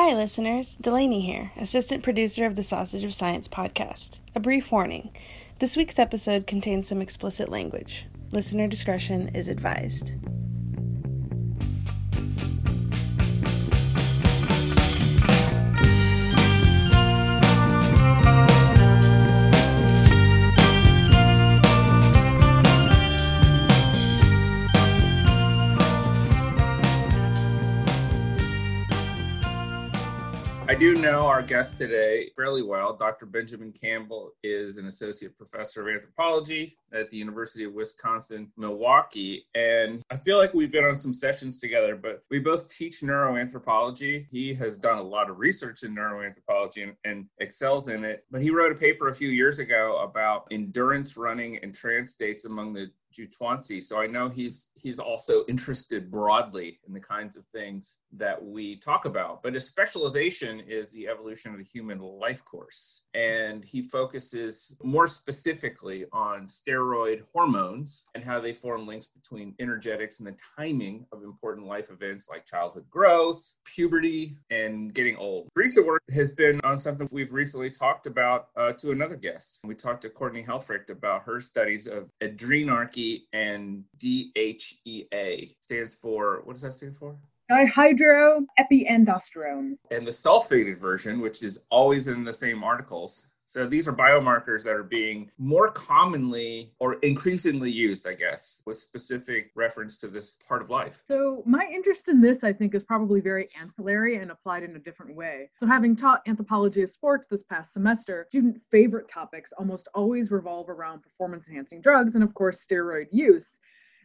Hi, listeners. Delaney here, assistant producer of the Sausage of Science podcast. A brief warning this week's episode contains some explicit language. Listener discretion is advised. Our guest today fairly well. Dr. Benjamin Campbell is an associate professor of anthropology at the University of Wisconsin Milwaukee. And I feel like we've been on some sessions together, but we both teach neuroanthropology. He has done a lot of research in neuroanthropology and, and excels in it. But he wrote a paper a few years ago about endurance running and trance states among the Jutwansi. So I know he's he's also interested broadly in the kinds of things that we talk about. But his specialization is the evolution of the human life course. And he focuses more specifically on steroid hormones and how they form links between energetics and the timing of important life events like childhood growth, puberty, and getting old. Recent work has been on something we've recently talked about uh, to another guest. We talked to Courtney Helfrecht about her studies of adrenarche and DHEA stands for what does that stand for? Dehydroepiandrosterone. And the sulfated version, which is always in the same articles, so these are biomarkers that are being more commonly or increasingly used, I guess, with specific reference to this part of life. So my interest in this, I think, is probably very ancillary and applied in a different way. So having taught anthropology of sports this past semester, student favorite topics almost always revolve around performance enhancing drugs and of course steroid use.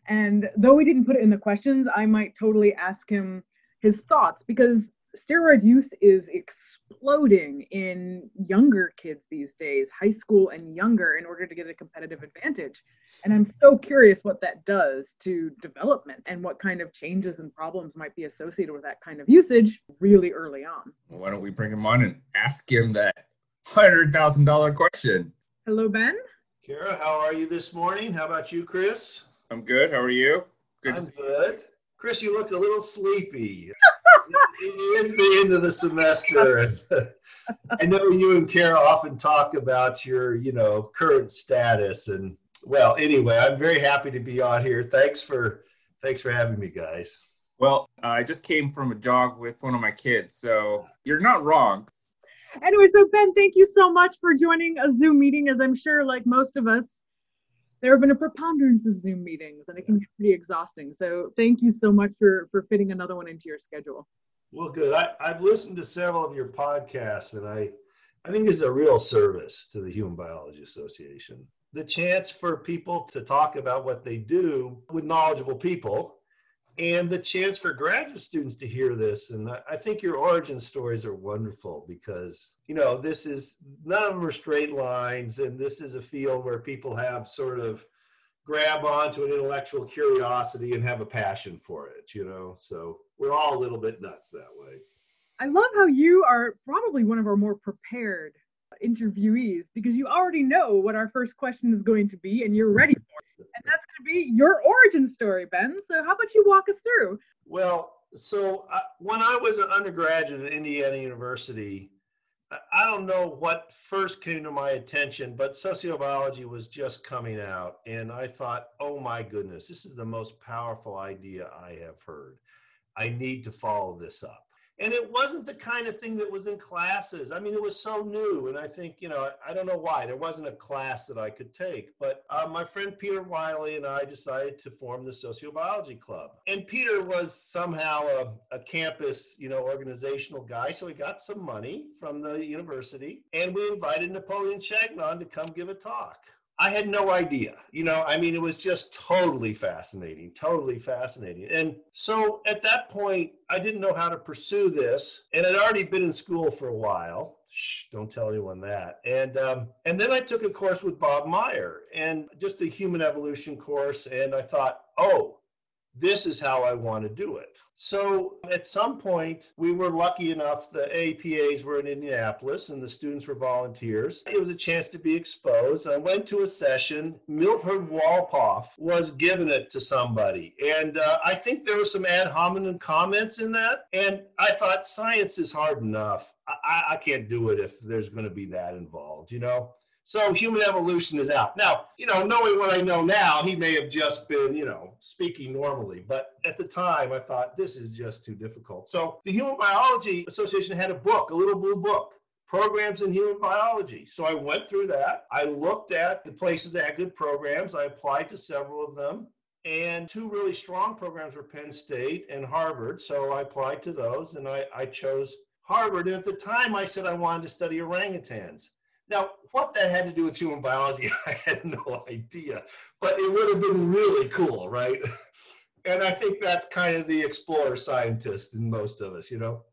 And though we didn't put it in the questions, I might totally ask him his thoughts because steroid use is exploding in younger kids these days, high school and younger, in order to get a competitive advantage. And I'm so curious what that does to development and what kind of changes and problems might be associated with that kind of usage really early on. Well, why don't we bring him on and ask him that $100,000 question? Hello, Ben. Kara, how are you this morning? How about you, Chris? I'm good. How are you? Good. I'm good. Chris, you look a little sleepy. it is the end of the semester. I know you and Kara often talk about your, you know, current status. And well, anyway, I'm very happy to be on here. Thanks for thanks for having me, guys. Well, uh, I just came from a jog with one of my kids, so you're not wrong. Anyway, so Ben, thank you so much for joining a Zoom meeting. As I'm sure, like most of us, there have been a preponderance of Zoom meetings and it can be pretty exhausting. So thank you so much for for fitting another one into your schedule. Well, good. I, I've listened to several of your podcasts and I I think this is a real service to the Human Biology Association. The chance for people to talk about what they do with knowledgeable people and the chance for graduate students to hear this. And I think your origin stories are wonderful because, you know, this is none of them are straight lines, and this is a field where people have sort of grab onto an intellectual curiosity and have a passion for it, you know. So we're all a little bit nuts that way. I love how you are probably one of our more prepared interviewees because you already know what our first question is going to be and you're ready for it. And that's going to be your origin story, Ben. So, how about you walk us through? Well, so uh, when I was an undergraduate at Indiana University, I don't know what first came to my attention, but sociobiology was just coming out. And I thought, oh my goodness, this is the most powerful idea I have heard. I need to follow this up and it wasn't the kind of thing that was in classes. I mean, it was so new, and I think you know, I, don't know why there wasn't a class that I could take. But uh, my friend Peter Wiley and I decided to form the sociobiology club, and Peter was somehow a, a campus, you know, organizational guy, so he got some money from the university, and we invited Napoleon Chagnon to come give a talk. I had no idea. You know, I mean, it was just totally fascinating, totally fascinating. And so at that point, I didn't know how to pursue this, and I'd already been in school for a while. Shh, don't tell anyone that. And um, and then I took a course with Bob Meyer, and just a human evolution course. And I thought, oh, this is how I want to do it. So at some point, we were lucky enough, the AAPAs were in Indianapolis and the students were volunteers. It was a chance to be exposed. I went to a session. Milford Wolpoff was giving it to somebody. And uh, I think there were some ad hominem comments in that. And I thought, science is hard enough. I, I can't do it if there's going to be that involved, you know? So human evolution is out. Now, you know, knowing what I know now, he may have just been, you know, speaking normally. But at the time, I thought this is just too difficult. So the Human Biology Association had a book, a little blue book. Programs in human biology. So I went through that. I looked at the places that had good programs. I applied to several of them. And two really strong programs were Penn State and Harvard. So I applied to those and I, I chose Harvard. And at the time, I said I wanted to study orangutans. Now, what that had to do with human biology, I had no idea, but it would have been really cool, right? And I think that's kind of the explorer scientist in most of us, you know?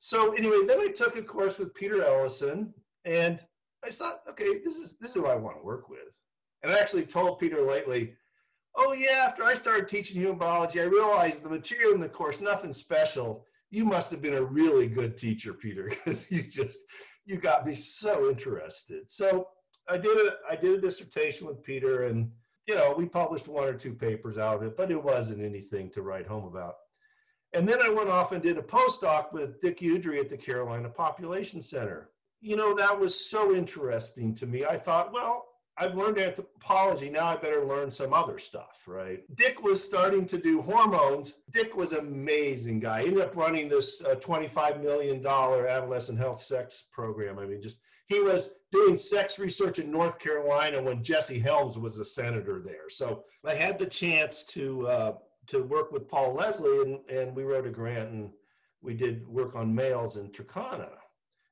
So anyway, then I took a course with Peter Ellison, and I thought, okay, this is this is who I want to work with. And I actually told Peter lately, oh yeah, after I started teaching human biology, I realized the material in the course, nothing special. You must have been a really good teacher, Peter, because you just you got me so interested. So I did a I did a dissertation with Peter, and you know we published one or two papers out of it, but it wasn't anything to write home about. And then I went off and did a postdoc with Dick Udry at the Carolina Population Center. You know that was so interesting to me. I thought, well, I've learned anthropology. Now I better learn some other stuff, right? Dick was starting to do hormones. Dick was an amazing guy. He ended up running this uh, $25 million adolescent health sex program. I mean, just he was doing sex research in North Carolina when Jesse Helms was a senator there. So I had the chance to uh, to work with Paul Leslie, and, and we wrote a grant and we did work on males in Turkana.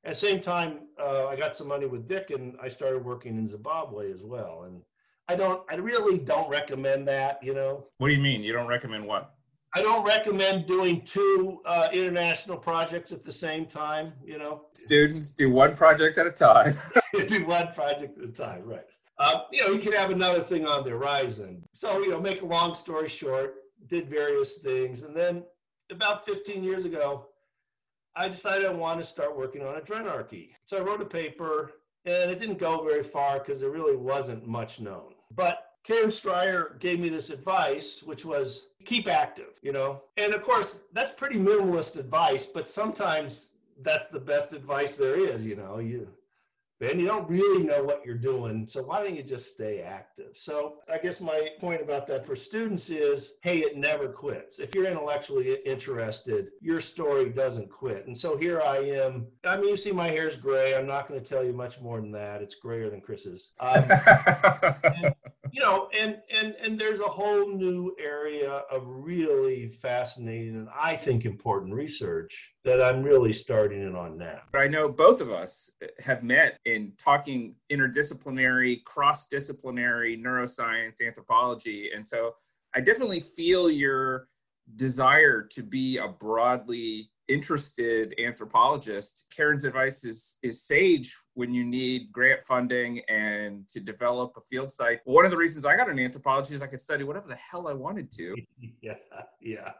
At the same time, uh, I got some money with Dick, and I started working in Zimbabwe as well. And I don't, I really don't recommend that. You know. What do you mean? You don't recommend what? I don't recommend doing two uh, international projects at the same time. You know. Students do one project at a time. do one project at a time, right? Uh, you know, you can have another thing on the horizon. So, you know, make a long story short, did various things, and then about 15 years ago, I decided I wanted to start working on adrenarche. So I wrote a paper, and it didn't go very far because there really wasn't much known. But Karen Strier gave me this advice, which was keep active, you know? And of course, that's pretty minimalist advice, but sometimes that's the best advice there is, you know? You then you don't really know what you're doing. So why don't you just stay active? So I guess my point about that for students is, hey, it never quits. If you're intellectually interested, your story doesn't quit. And so here I am. I mean, you see my hair's gray. I'm not going to tell you much more than that. It's grayer than Chris's. Um, and, you know, and and and there's a whole new area of really fascinating and I think important research that I'm really starting in on now. I know both of us have met in talking interdisciplinary, cross-disciplinary neuroscience, anthropology, and so I definitely feel your desire to be a broadly interested anthropologist, Karen's advice is is sage when you need grant funding and to develop a field site. One of the reasons I got an anthropology is I could study whatever the hell I wanted to. yeah, yeah.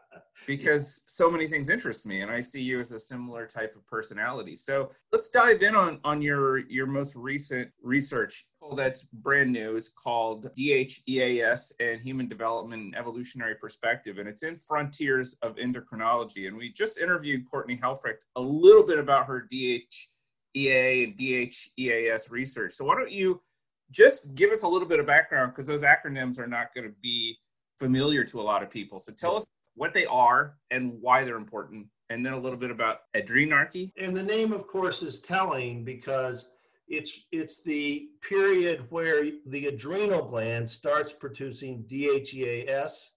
Because so many things interest me, and I see you as a similar type of personality. So let's dive in on on your your most recent research that's brand new is called DHEAS and Human Development and Evolutionary Perspective, and it's in Frontiers of Endocrinology. And we just interviewed Courtney Helfrecht a little bit about her DHEA and DHEAS research. So why don't you just give us a little bit of background because those acronyms are not going to be familiar to a lot of people. So tell us what they are and why they're important, and then a little bit about adrenarche. And the name, of course, is telling because it's it's the period where the adrenal gland starts producing DHEAS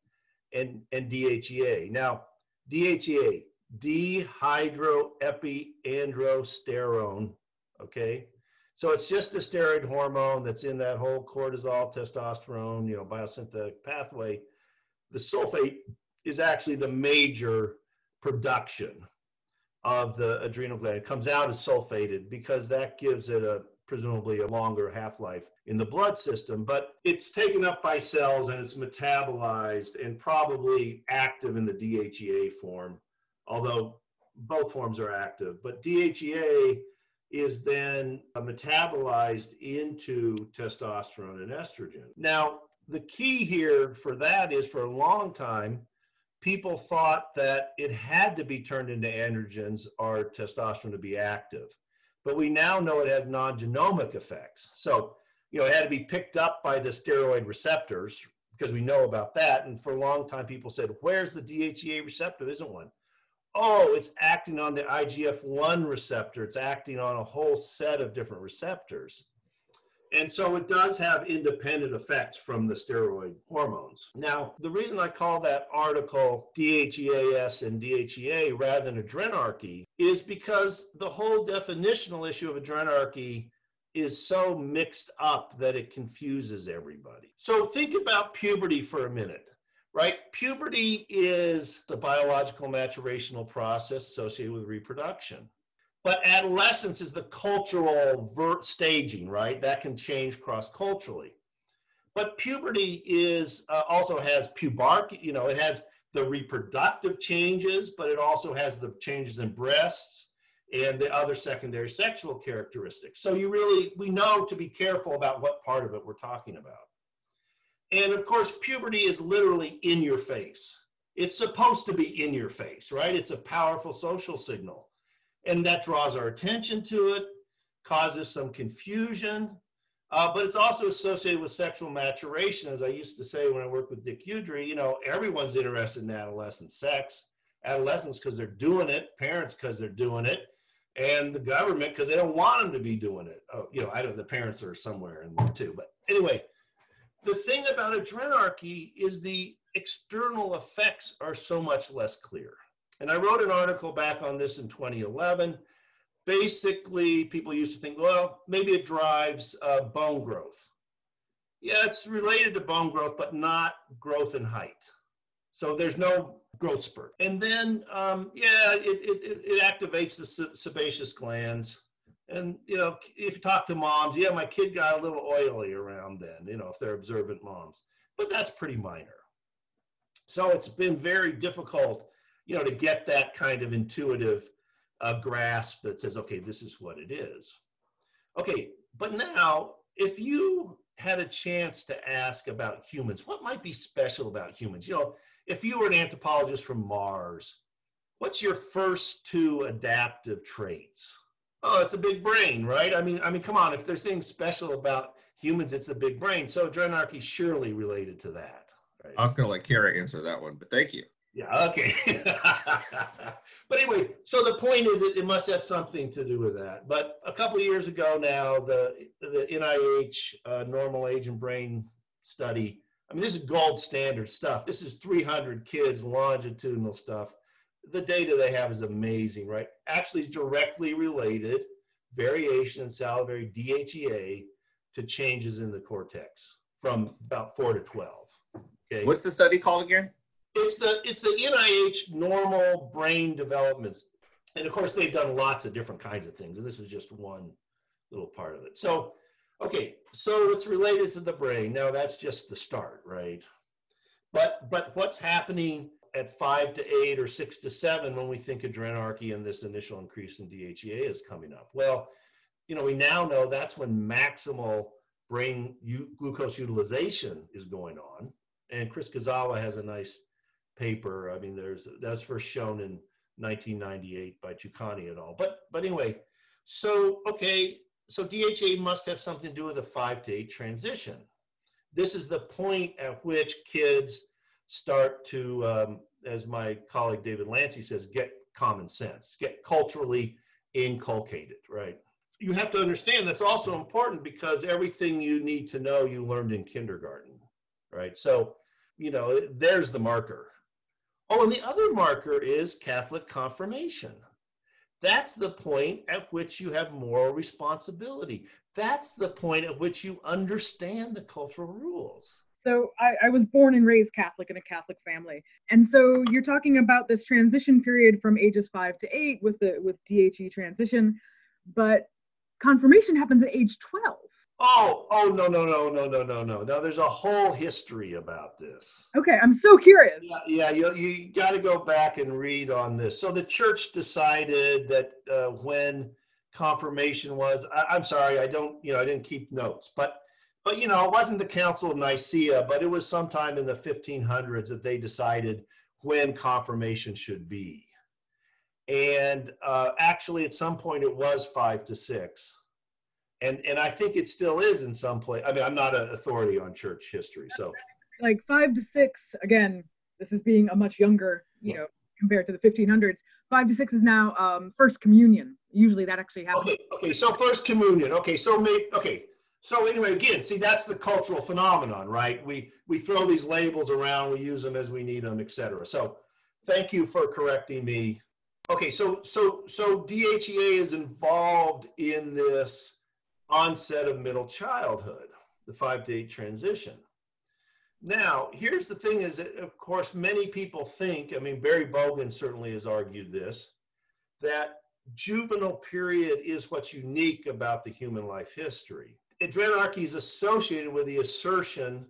and and DHEA. Now, DHEA, dehydroepiandrosterone, okay? So it's just the steroid hormone that's in that whole cortisol, testosterone, you know, biosynthetic pathway. The sulfate is actually the major production of the adrenal gland. It comes out as sulfated because that gives it a presumably a longer half life in the blood system, but it's taken up by cells and it's metabolized and probably active in the DHEA form, although both forms are active. But DHEA is then metabolized into testosterone and estrogen. Now, the key here for that is for a long time, people thought that it had to be turned into androgens or testosterone to be active. But we now know it has non genomic effects. So, you know, it had to be picked up by the steroid receptors because we know about that. And for a long time, people said, Where's the DHEA receptor? There isn't one. Oh, it's acting on the IGF 1 receptor, it's acting on a whole set of different receptors. And so it does have independent effects from the steroid hormones. Now, the reason I call that article DHEAS and DHEA rather than adrenarche is because the whole definitional issue of adrenarche is so mixed up that it confuses everybody. So think about puberty for a minute, right? Puberty is a biological maturational process associated with reproduction. But adolescence is the cultural staging, right? That can change cross culturally. But puberty is uh, also has pubarche, you know, it has the reproductive changes, but it also has the changes in breasts and the other secondary sexual characteristics. So you really, we know to be careful about what part of it we're talking about. And of course, puberty is literally in your face. It's supposed to be in your face, right? It's a powerful social signal and that draws our attention to it, causes some confusion, uh, but it's also associated with sexual maturation. As I used to say when I worked with Dick Udry, you know, everyone's interested in adolescent sex. Adolescents because they're doing it, parents because they're doing it, and the government because they don't want them to be doing it. Oh, you know, I don't. The parents are somewhere in there too. But anyway, the thing about adrenarche is the external effects are so much less clear. And I wrote an article back on this in 2011. Basically, people used to think, well, maybe it drives uh, bone growth. Yeah, it's related to bone growth, but not growth in height. So there's no growth spurt. And then, um, yeah, it, it, it activates the sebaceous glands. And, you know, if you talk to moms, yeah, my kid got a little oily around then, you know, if they're observant moms. But that's pretty minor. So it's been very difficult you know, to get that kind of intuitive uh, grasp that says, okay, this is what it is. Okay, but now if you had a chance to ask about humans, what might be special about humans? You know, if you were an anthropologist from Mars, what's your first two adaptive traits? Oh, it's a big brain, right? I mean, I mean, come on, if there's things special about humans, it's the big brain. So adrenarche surely related to that. Right? I was to let Kara answer that one, but thank you. Yeah, okay. but anyway, so the point is it, it must have something to do with that. But a couple years ago now, the, the NIH uh, normal age and brain study, I mean, this is gold standard stuff. This is 300 kids, longitudinal stuff. The data they have is amazing, right? Actually, directly related variation in salivary DHEA to changes in the cortex from about 4 to 12. Okay. What's the study called again? It's the it's the NIH normal brain development, and of course they've done lots of different kinds of things, and this was just one little part of it. So, okay, so it's related to the brain. Now that's just the start, right? But but what's happening at five to eight or six to seven when we think adrenarche and this initial increase in DHEA is coming up? Well, you know, we now know that's when maximal brain u- glucose utilization is going on. And Chris Kuzawa has a nice paper. I mean, there's that's first shown in 1998 by Chugani et al. But but anyway, so okay, so DHA must have something to do with the five to eight transition. This is the point at which kids start to, um, as my colleague David Lancy says, get common sense, get culturally inculcated, right? You have to understand that's also important because everything you need to know you learned in kindergarten, right? So, you know, there's the marker Oh, and the other marker is Catholic confirmation. That's the point at which you have moral responsibility. That's the point at which you understand the cultural rules. So I, I, was born and raised Catholic in a Catholic family, and so you're talking about this transition period from ages five to eight with the with DHE transition, but confirmation happens at age 12. Oh, oh no, no, no, no, no, no, no. Now there's a whole history about this. Okay, I'm so curious. Yeah, yeah, you you got to go back and read on this. So the church decided that uh, when confirmation was, I, am sorry, I don't, you know, I didn't keep notes, but but you know, it wasn't the Council of Nicaea, but it was sometime in the 1500s that they decided when confirmation should be. And uh, actually, at some point, it was five to six and and I think it still is in some place. I mean, I'm not an authority on church history, so like five to six. Again, this is being a much younger, you yeah. know, compared to the 1500s. Five to six is now um, first communion. Usually, that actually happens. Okay, okay. So first communion. Okay, so maybe okay. So anyway, again, see that's the cultural phenomenon, right? We we throw these labels around, we use them as we need them, etc. So thank you for correcting me. Okay, so so so DHEA is involved in this onset of middle childhood, the five to eight transition. Now, here's the thing is that, of course, many people think, I mean, Barry Bogin certainly has argued this, that juvenile period is what's unique about the human life history. Adrenarche is associated with the assertion,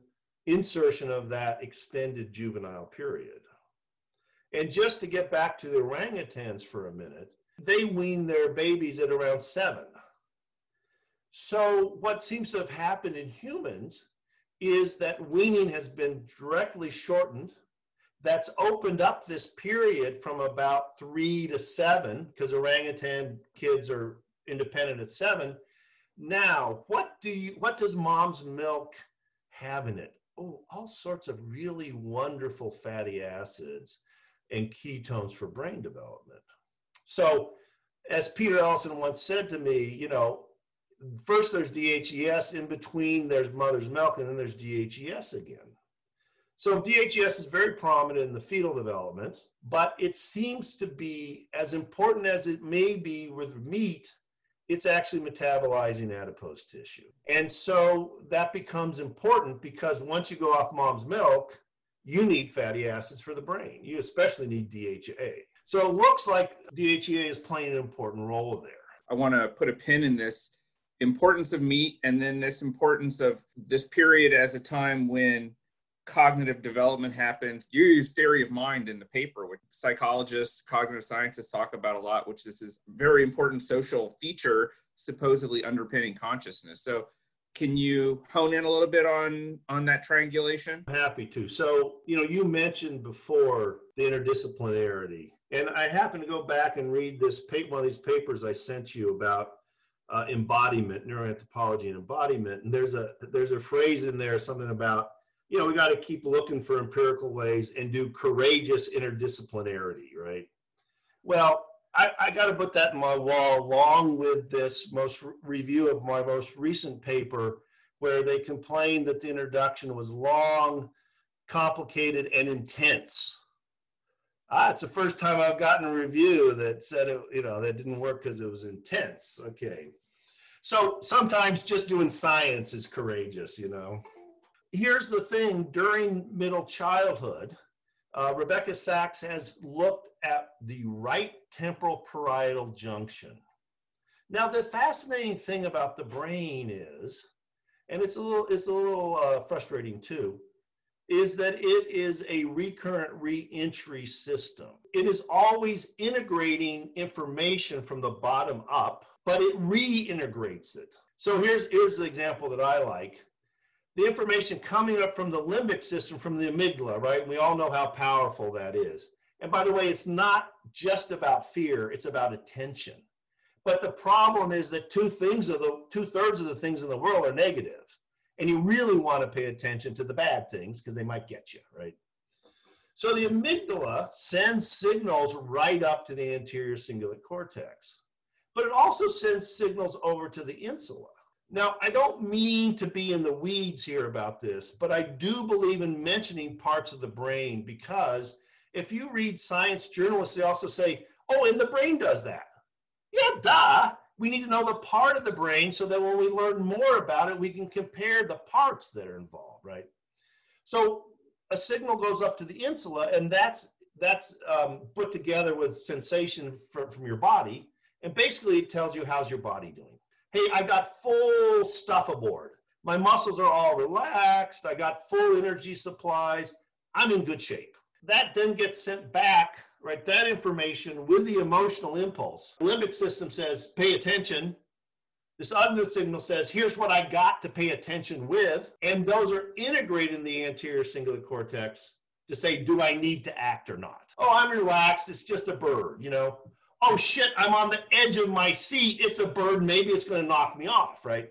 insertion of that extended juvenile period. And just to get back to the orangutans for a minute, they wean their babies at around seven. So, what seems to have happened in humans is that weaning has been directly shortened. That's opened up this period from about three to seven, because orangutan kids are independent at seven. Now, what do you what does mom's milk have in it? Oh, all sorts of really wonderful fatty acids and ketones for brain development. So, as Peter Ellison once said to me, you know, first there's DHES, in between there's mother's milk, and then there's DHES again. So DHES is very prominent in the fetal development, but it seems to be as important as it may be with meat, it's actually metabolizing adipose tissue. And so that becomes important because once you go off mom's milk, you need fatty acids for the brain. You especially need DHA. So it looks like DHEA is playing an important role there. I want to put a pin in this importance of meat and then this importance of this period as a time when cognitive development happens. You use theory of mind in the paper, which psychologists, cognitive scientists talk about a lot, which this is very important social feature supposedly underpinning consciousness. So can you hone in a little bit on on that triangulation? Happy to. So, you know, you mentioned before the interdisciplinarity. And I happened to go back and read this paper, one of these papers I sent you about uh, embodiment, neuroanthropology and embodiment. And there's a there's a phrase in there, something about you know we got to keep looking for empirical ways and do courageous interdisciplinarity, right? Well, I, I got to put that in my wall along with this most re- review of my most recent paper, where they complained that the introduction was long, complicated, and intense. Ah, it's the first time I've gotten a review that said it, you know, that didn't work because it was intense. Okay. So sometimes just doing science is courageous, you know. Here's the thing during middle childhood, uh, Rebecca Saxe has looked at the right temporal parietal junction. Now, the fascinating thing about the brain is, and it's a little, it's a little uh, frustrating too, is that it is a recurrent reentry system. It is always integrating information from the bottom up, but it reintegrates it. So here's, here's the example that I like. The information coming up from the limbic system, from the amygdala, right? We all know how powerful that is. And by the way, it's not just about fear, it's about attention. But the problem is that two things of the two thirds of the things in the world are negative. And you really want to pay attention to the bad things because they might get you, right? So the amygdala sends signals right up to the anterior cingulate cortex, but it also sends signals over to the insula. Now, I don't mean to be in the weeds here about this, but I do believe in mentioning parts of the brain because if you read science journalists, they also say, oh, and the brain does that. Yeah, duh we need to know the part of the brain so that when we learn more about it, we can compare the parts that are involved, right? So a signal goes up to the insula, and that's that's um, put together with sensation from, from your body, and basically it tells you how's your body doing. hey, I got full stuff aboard. My muscles are all relaxed. I got full energy supplies. I'm in good shape. That then gets sent back, right? That information with the emotional impulse. The limbic system says, pay attention. This other signal says, here's what I got to pay attention with. And those are integrated in the anterior cingulate cortex to say, do I need to act or not? Oh, I'm relaxed. It's just a bird, you know? Oh, shit, I'm on the edge of my seat. It's a bird. Maybe it's going to knock me off, right?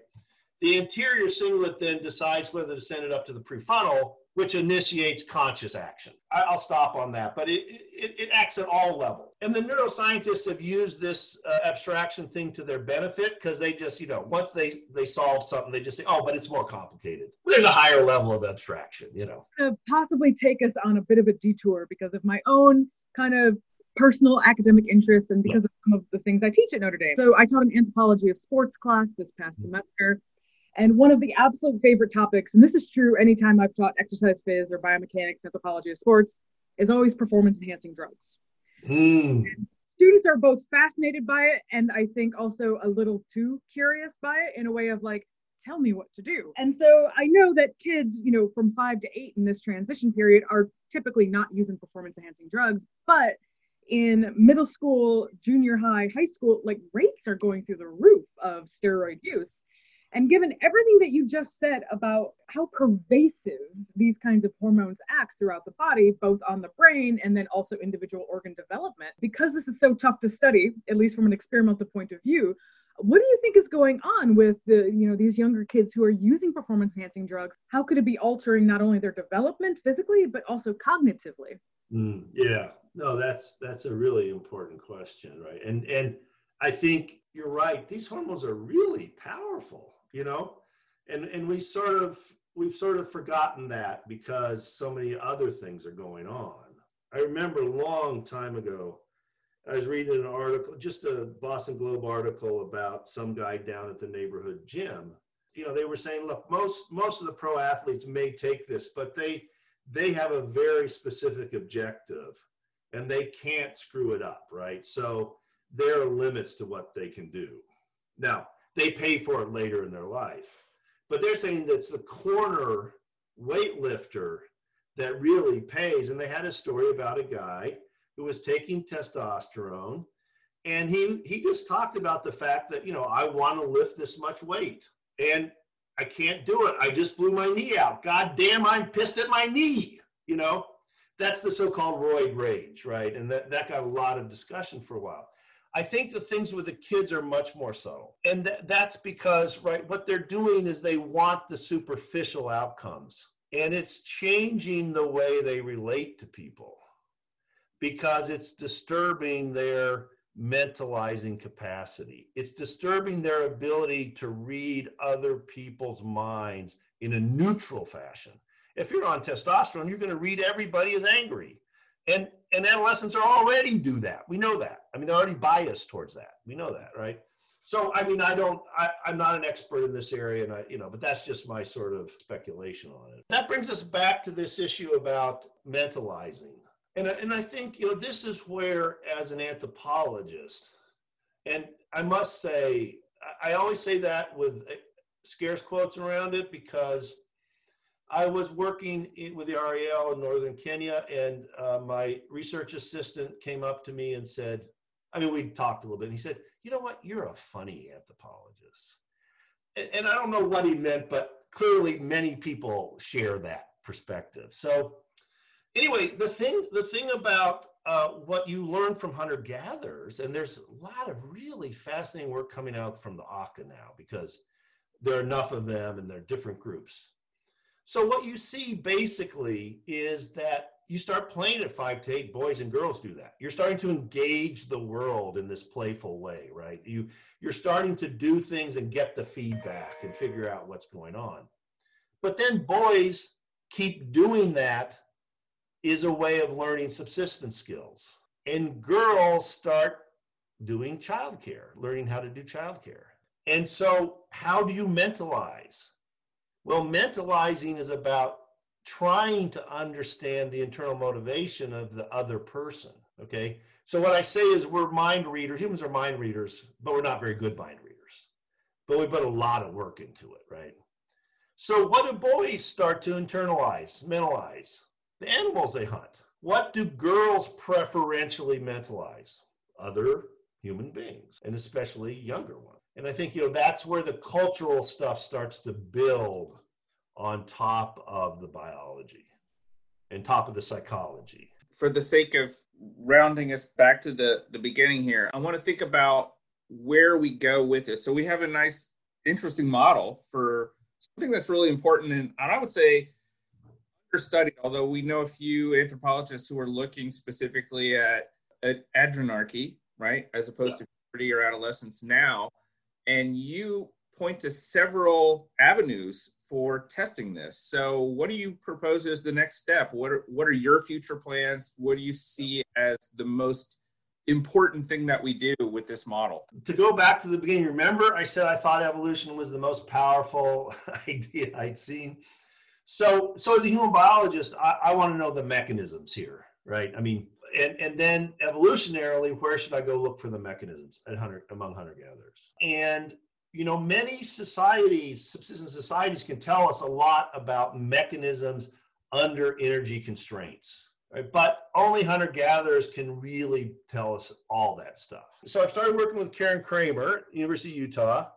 The anterior cingulate then decides whether to send it up to the prefrontal, which initiates conscious action. I, will stop on that, but it, it, it, acts at all levels. And the neuroscientists have used this uh, abstraction thing to their benefit because they just, you know, once they, they solve something, they just say, oh, but it's more complicated. There's a higher level of abstraction, you know. possibly take us on a bit of a detour because of my own kind of personal academic interests and because of some of the things I teach at Notre Dame. So I taught an anthropology of sports class this past mm-hmm. semester. And one of the absolute favorite topics, and this is true anytime I've taught exercise phys or biomechanics, anthropology of sports, is always performance enhancing drugs. Mm. Students are both fascinated by it and I think also a little too curious by it in a way of like, tell me what to do. And so I know that kids, you know, from five to eight in this transition period are typically not using performance enhancing drugs, but in middle school, junior high, high school, like rates are going through the roof of steroid use. And given everything that you just said about how pervasive these kinds of hormones act throughout the body, both on the brain and then also individual organ development, because this is so tough to study, at least from an experimental point of view, what do you think is going on with the you know these younger kids who are using performance enhancing drugs? How could it be altering not only their development physically but also cognitively? Mm, yeah. No that's that's a really important question right? And and i think you're right. These hormones are really powerful you know? And and we sort of we've sort of forgotten that because so many other things are going on. I remember a long time ago i was reading an article just a boston globe article about some guy down at the neighborhood gym. You know they were saying look most most of the pro athletes may take this but they they have a very specific objective and they can't screw it up right? So there are limits to what they can do. Now they pay for it later in their life. But they're saying that's the corner weightlifter that really pays. And they had a story about a guy who was taking testosterone and he he just talked about the fact that you know I want to lift this much weight and I can't do it. I just blew my knee out. God damn, I'm pissed at my knee. You know, that's the so-called roid rage, right? And that, that got a lot of discussion for a while. I think the things with the kids are much more subtle. And th- that's because, right, what they're doing is they want the superficial outcomes. And it's changing the way they relate to people because it's disturbing their mentalizing capacity. It's disturbing their ability to read other people's minds in a neutral fashion. If you're on testosterone, you're going to read everybody as angry and and adolescents are already do that we know that i mean they're already biased towards that. We know that right? So i mean i don't I, i'm not an expert in this area and i you know but that's just my sort of speculation on it. That brings us back to this issue about mentalizing. And, and i think you know this is where as an anthropologist and i must say i always say that with scarce quotes around it because I was working in, with the Ariaal in northern Kenya, and uh, my research assistant came up to me and said, I mean, we talked a little bit. And he said, You know what? You're a funny anthropologist. And, and I don't know what he meant, but clearly many people share that perspective. So, anyway, the thing, the thing about uh, what you learn from hunter gatherers, and there's a lot of really fascinating work coming out from the Auca now because there are enough of them and they're different groups. So what you see basically is that you start playing at five to eight. Boys and girls do that. You're starting to engage the world in this playful way, right? You you're starting to do things and get the feedback and figure out what's going on. But then boys keep doing that is a way of learning subsistence skills. And girls start doing childcare, learning how to do childcare. And so how do you mentalize? Well, mentalizing is about trying to understand the internal motivation of the other person. Okay. So what I say is we're mind readers. Humans are mind readers, but we're not very good mind readers. but we put a lot of work into it, right? So, what do boys start to internalize, mentalize? The animals they hunt. What do girls preferentially mentalize? Other human beings, and especially younger ones. And I think, you know, that's where the cultural stuff starts to build on top of the biology and top of the psychology. For the sake of rounding us back to the, the beginning here, I want to think about where we go with this. So we have a nice, interesting model for something that's really important. And, I would say understudied, although we know a few anthropologists who are looking specifically at, at adrenarche, right, as opposed yeah. to puberty or adolescence now. And you point to several avenues for testing this. So, what do you propose as the next step? What are what are your future plans? What do you see as the most important thing that we do with this model? To go back to the beginning, remember I said I thought evolution was the most powerful idea I'd seen. So, so as a human biologist, I, I want to know the mechanisms here, right? I mean, and and then evolutionarily, where should I go look for the mechanisms at hunter among hunter gatherers? And you know, many societies, subsistence societies, can tell us a lot about mechanisms under energy constraints. Right? But only hunter gatherers can really tell us all that stuff. So I started working with Karen Kramer, University of Utah,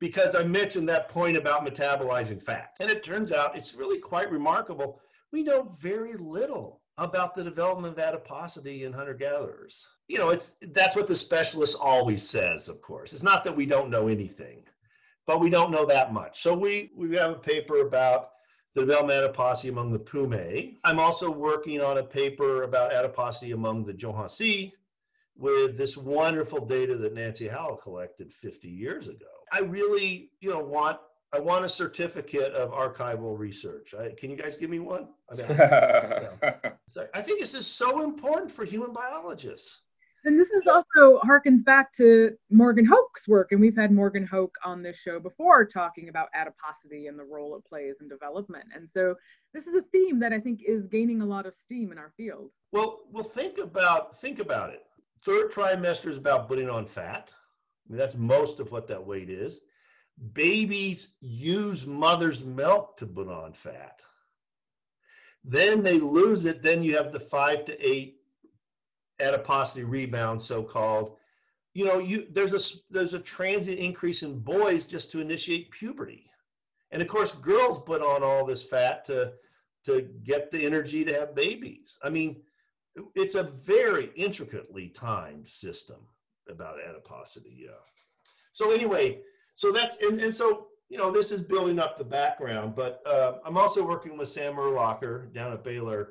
because I mentioned that point about metabolizing fat. And it turns out it's really quite remarkable. We know very little about the development of adiposity in hunter gatherers you know, it's that's what the specialist always says, of course. It's not that we don't know anything, but we don't know that much. So we we have a paper about the development of adiposity among the Pume. I'm also working on a paper about adiposity among the Ju/'hoansi with this wonderful data that Nancy Howell collected 50 years ago. I really, you know, want I want a certificate of archival research. I, can you guys give me one? I, mean, I think this is so important for human biologists. And this is also harkens back to Morgan Hoke's work, and we've had Morgan Hoke on this show before talking about adiposity and the role it plays in development. And so this is a theme that I think is gaining a lot of steam in our field. Well, well, think about think about it. Third trimester is about putting on fat. I mean, that's most of what that weight is. Babies use mother's milk to put on fat. Then they lose it. Then you have the five to eight adiposity rebound, so-called, you know, you there's a there's a transient increase in boys just to initiate puberty, and of course, girls put on all this fat to to get the energy to have babies. I mean, it's a very intricately timed system about adiposity. Yeah. So anyway, so that's and, and so you know this is building up the background, but uh, I'm also working with Sam Urlacher down at Baylor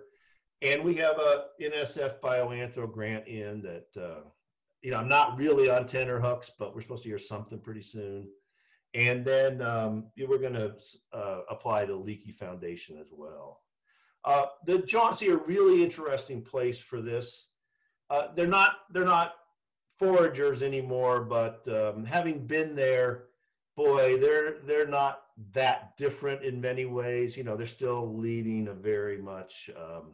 and we have a NSF BioAnthro grant in that, uh, you know, I'm not really on tenor hooks, but we're supposed to hear something pretty soon. And then um, we're going to uh, apply to Leakey Foundation as well. Uh, the Ju/'hoansi are really interesting place for this. Uh, they're not they're not foragers anymore, but um, having been there, boy, they're they're not that different in many ways. You know, they're still leading a very much um,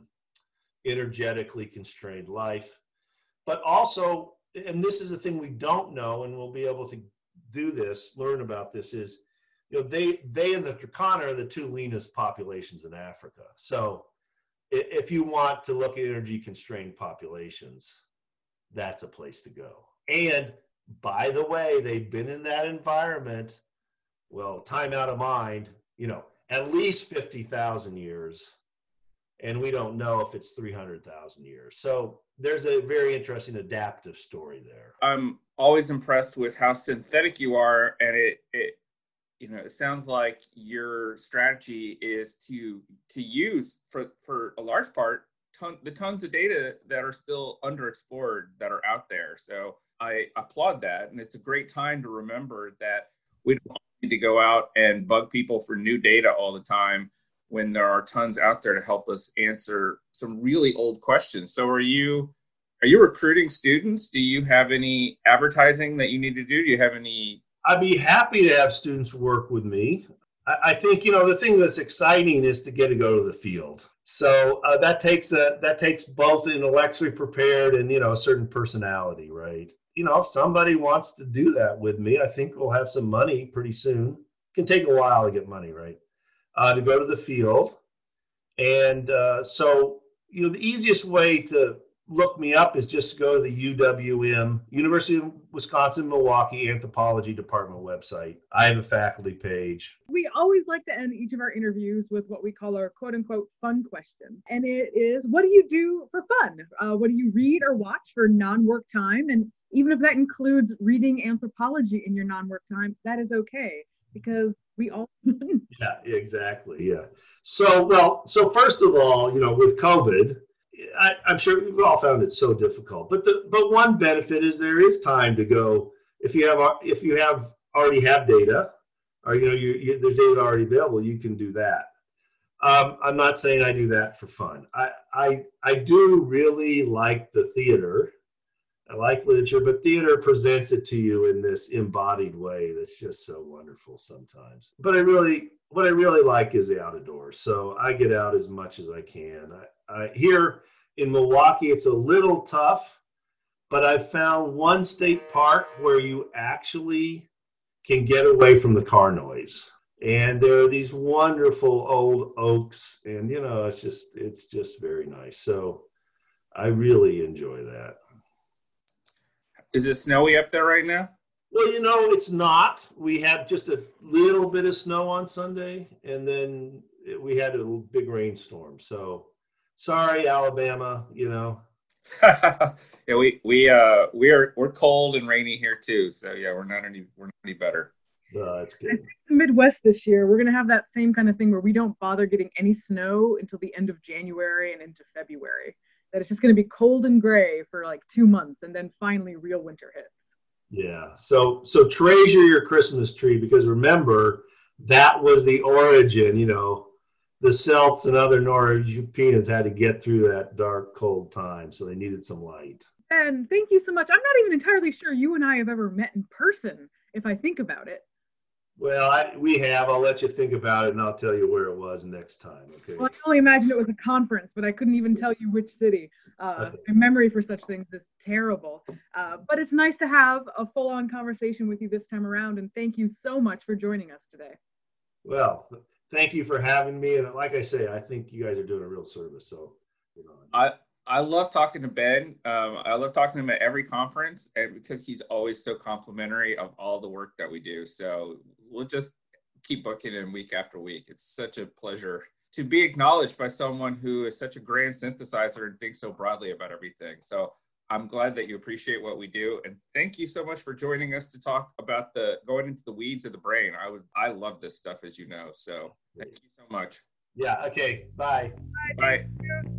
energetically constrained life. But also, and this is the thing we don't know, and we'll be able to do this, learn about this, is you know, they they and the Turkana are the two leanest populations in Africa. So if you want to look at energy constrained populations, that's a place to go. And by the way, they've been in that environment, well, time out of mind, you know, at least 50,000 years and we don't know if it's 300,000 years. So there's a very interesting adaptive story there. I'm always impressed with how synthetic you are, and it, it you know, it sounds like your strategy is to to use for for a large part ton, the tons of data that are still underexplored that are out there. So I applaud that, and it's a great time to remember that we don't need to go out and bug people for new data all the time when there are tons out there to help us answer some really old questions. So are you are you recruiting students? Do you have any advertising that you need to do? Do you have any I'd be happy to have students work with me. I, I think you know the thing that's exciting is to get to go to the field. So uh, that takes a that takes both intellectually prepared and you know a certain personality, right? you know, if somebody wants to do that with me, I think we'll have some money pretty soon. It can take a while to get money, right? Uh, to go to the field. And uh, so, you know, the easiest way to look me up is just go to the UWM, University of Wisconsin Milwaukee Anthropology Department website. I have a faculty page. We always like to end each of our interviews with what we call our quote unquote fun question. And it is what do you do for fun? Uh, what do you read or watch for non work time? And even if that includes reading anthropology in your non work time, that is okay because we all. yeah, exactly. Yeah. So, well, so first of all, you know, with COVID, I, am sure we've all found it so difficult. But the but one benefit is there is time to go if you have if you have already have data, or you know you, you, there's data already available, you can do that. Um, I'm not saying I do that for fun. I, I I do really like the theater. I like literature, but theater presents it to you in this embodied way that's just so wonderful sometimes. But I really, what I really like is the outdoors. So I get out as much as I can. I, I here in Milwaukee, it's a little tough, but I've found one state park where you actually can get away from the car noise. And there are these wonderful old oaks, and you know, it's just it's just very nice. So I really enjoy that. Is it snowy up there right now? Well, you know, it's not. We had just a little bit of snow on Sunday, and then we had a big rainstorm. So sorry, Alabama, you know. yeah, we we uh we're we're cold and rainy here too. So yeah, we're not any we're not any better. No, that's good. the Midwest this year, we're gonna have that same kind of thing where we don't bother getting any snow until the end of January and into February. That it's just gonna be cold and gray for like two months, and then finally real winter hits. Yeah. So so treasure your Christmas tree because remember that was the origin. You know, the Celts and other Norwegians had to get through that dark, cold time, so they needed some light. And thank you so much. I'm not even entirely sure you and I have ever met in person, if I think about it. Well, I, we have. I'll let you think about it, and I'll tell you where it was next time. Okay. Well, I can only imagine it was a conference, but I couldn't even tell you which city. Uh, my memory for such things is terrible. Uh, but it's nice to have a full-on conversation with you this time around, and thank you so much for joining us today. Well, thank you for having me. And like I say, I think you guys are doing a real service. So, you know. I I love talking to Ben. Um, I love talking to him at every conference, and because he's always so complimentary of all the work that we do. So we'll just keep booking him week after week. It's such a pleasure to be acknowledged by someone who is such a grand synthesizer and thinks so broadly about everything. So I'm glad that you appreciate what we do, and thank you so much for joining us to talk about the going into the weeds of the brain. I would, I love this stuff, as you know. So thank you so much. Yeah. Okay. Bye. Bye. Bye.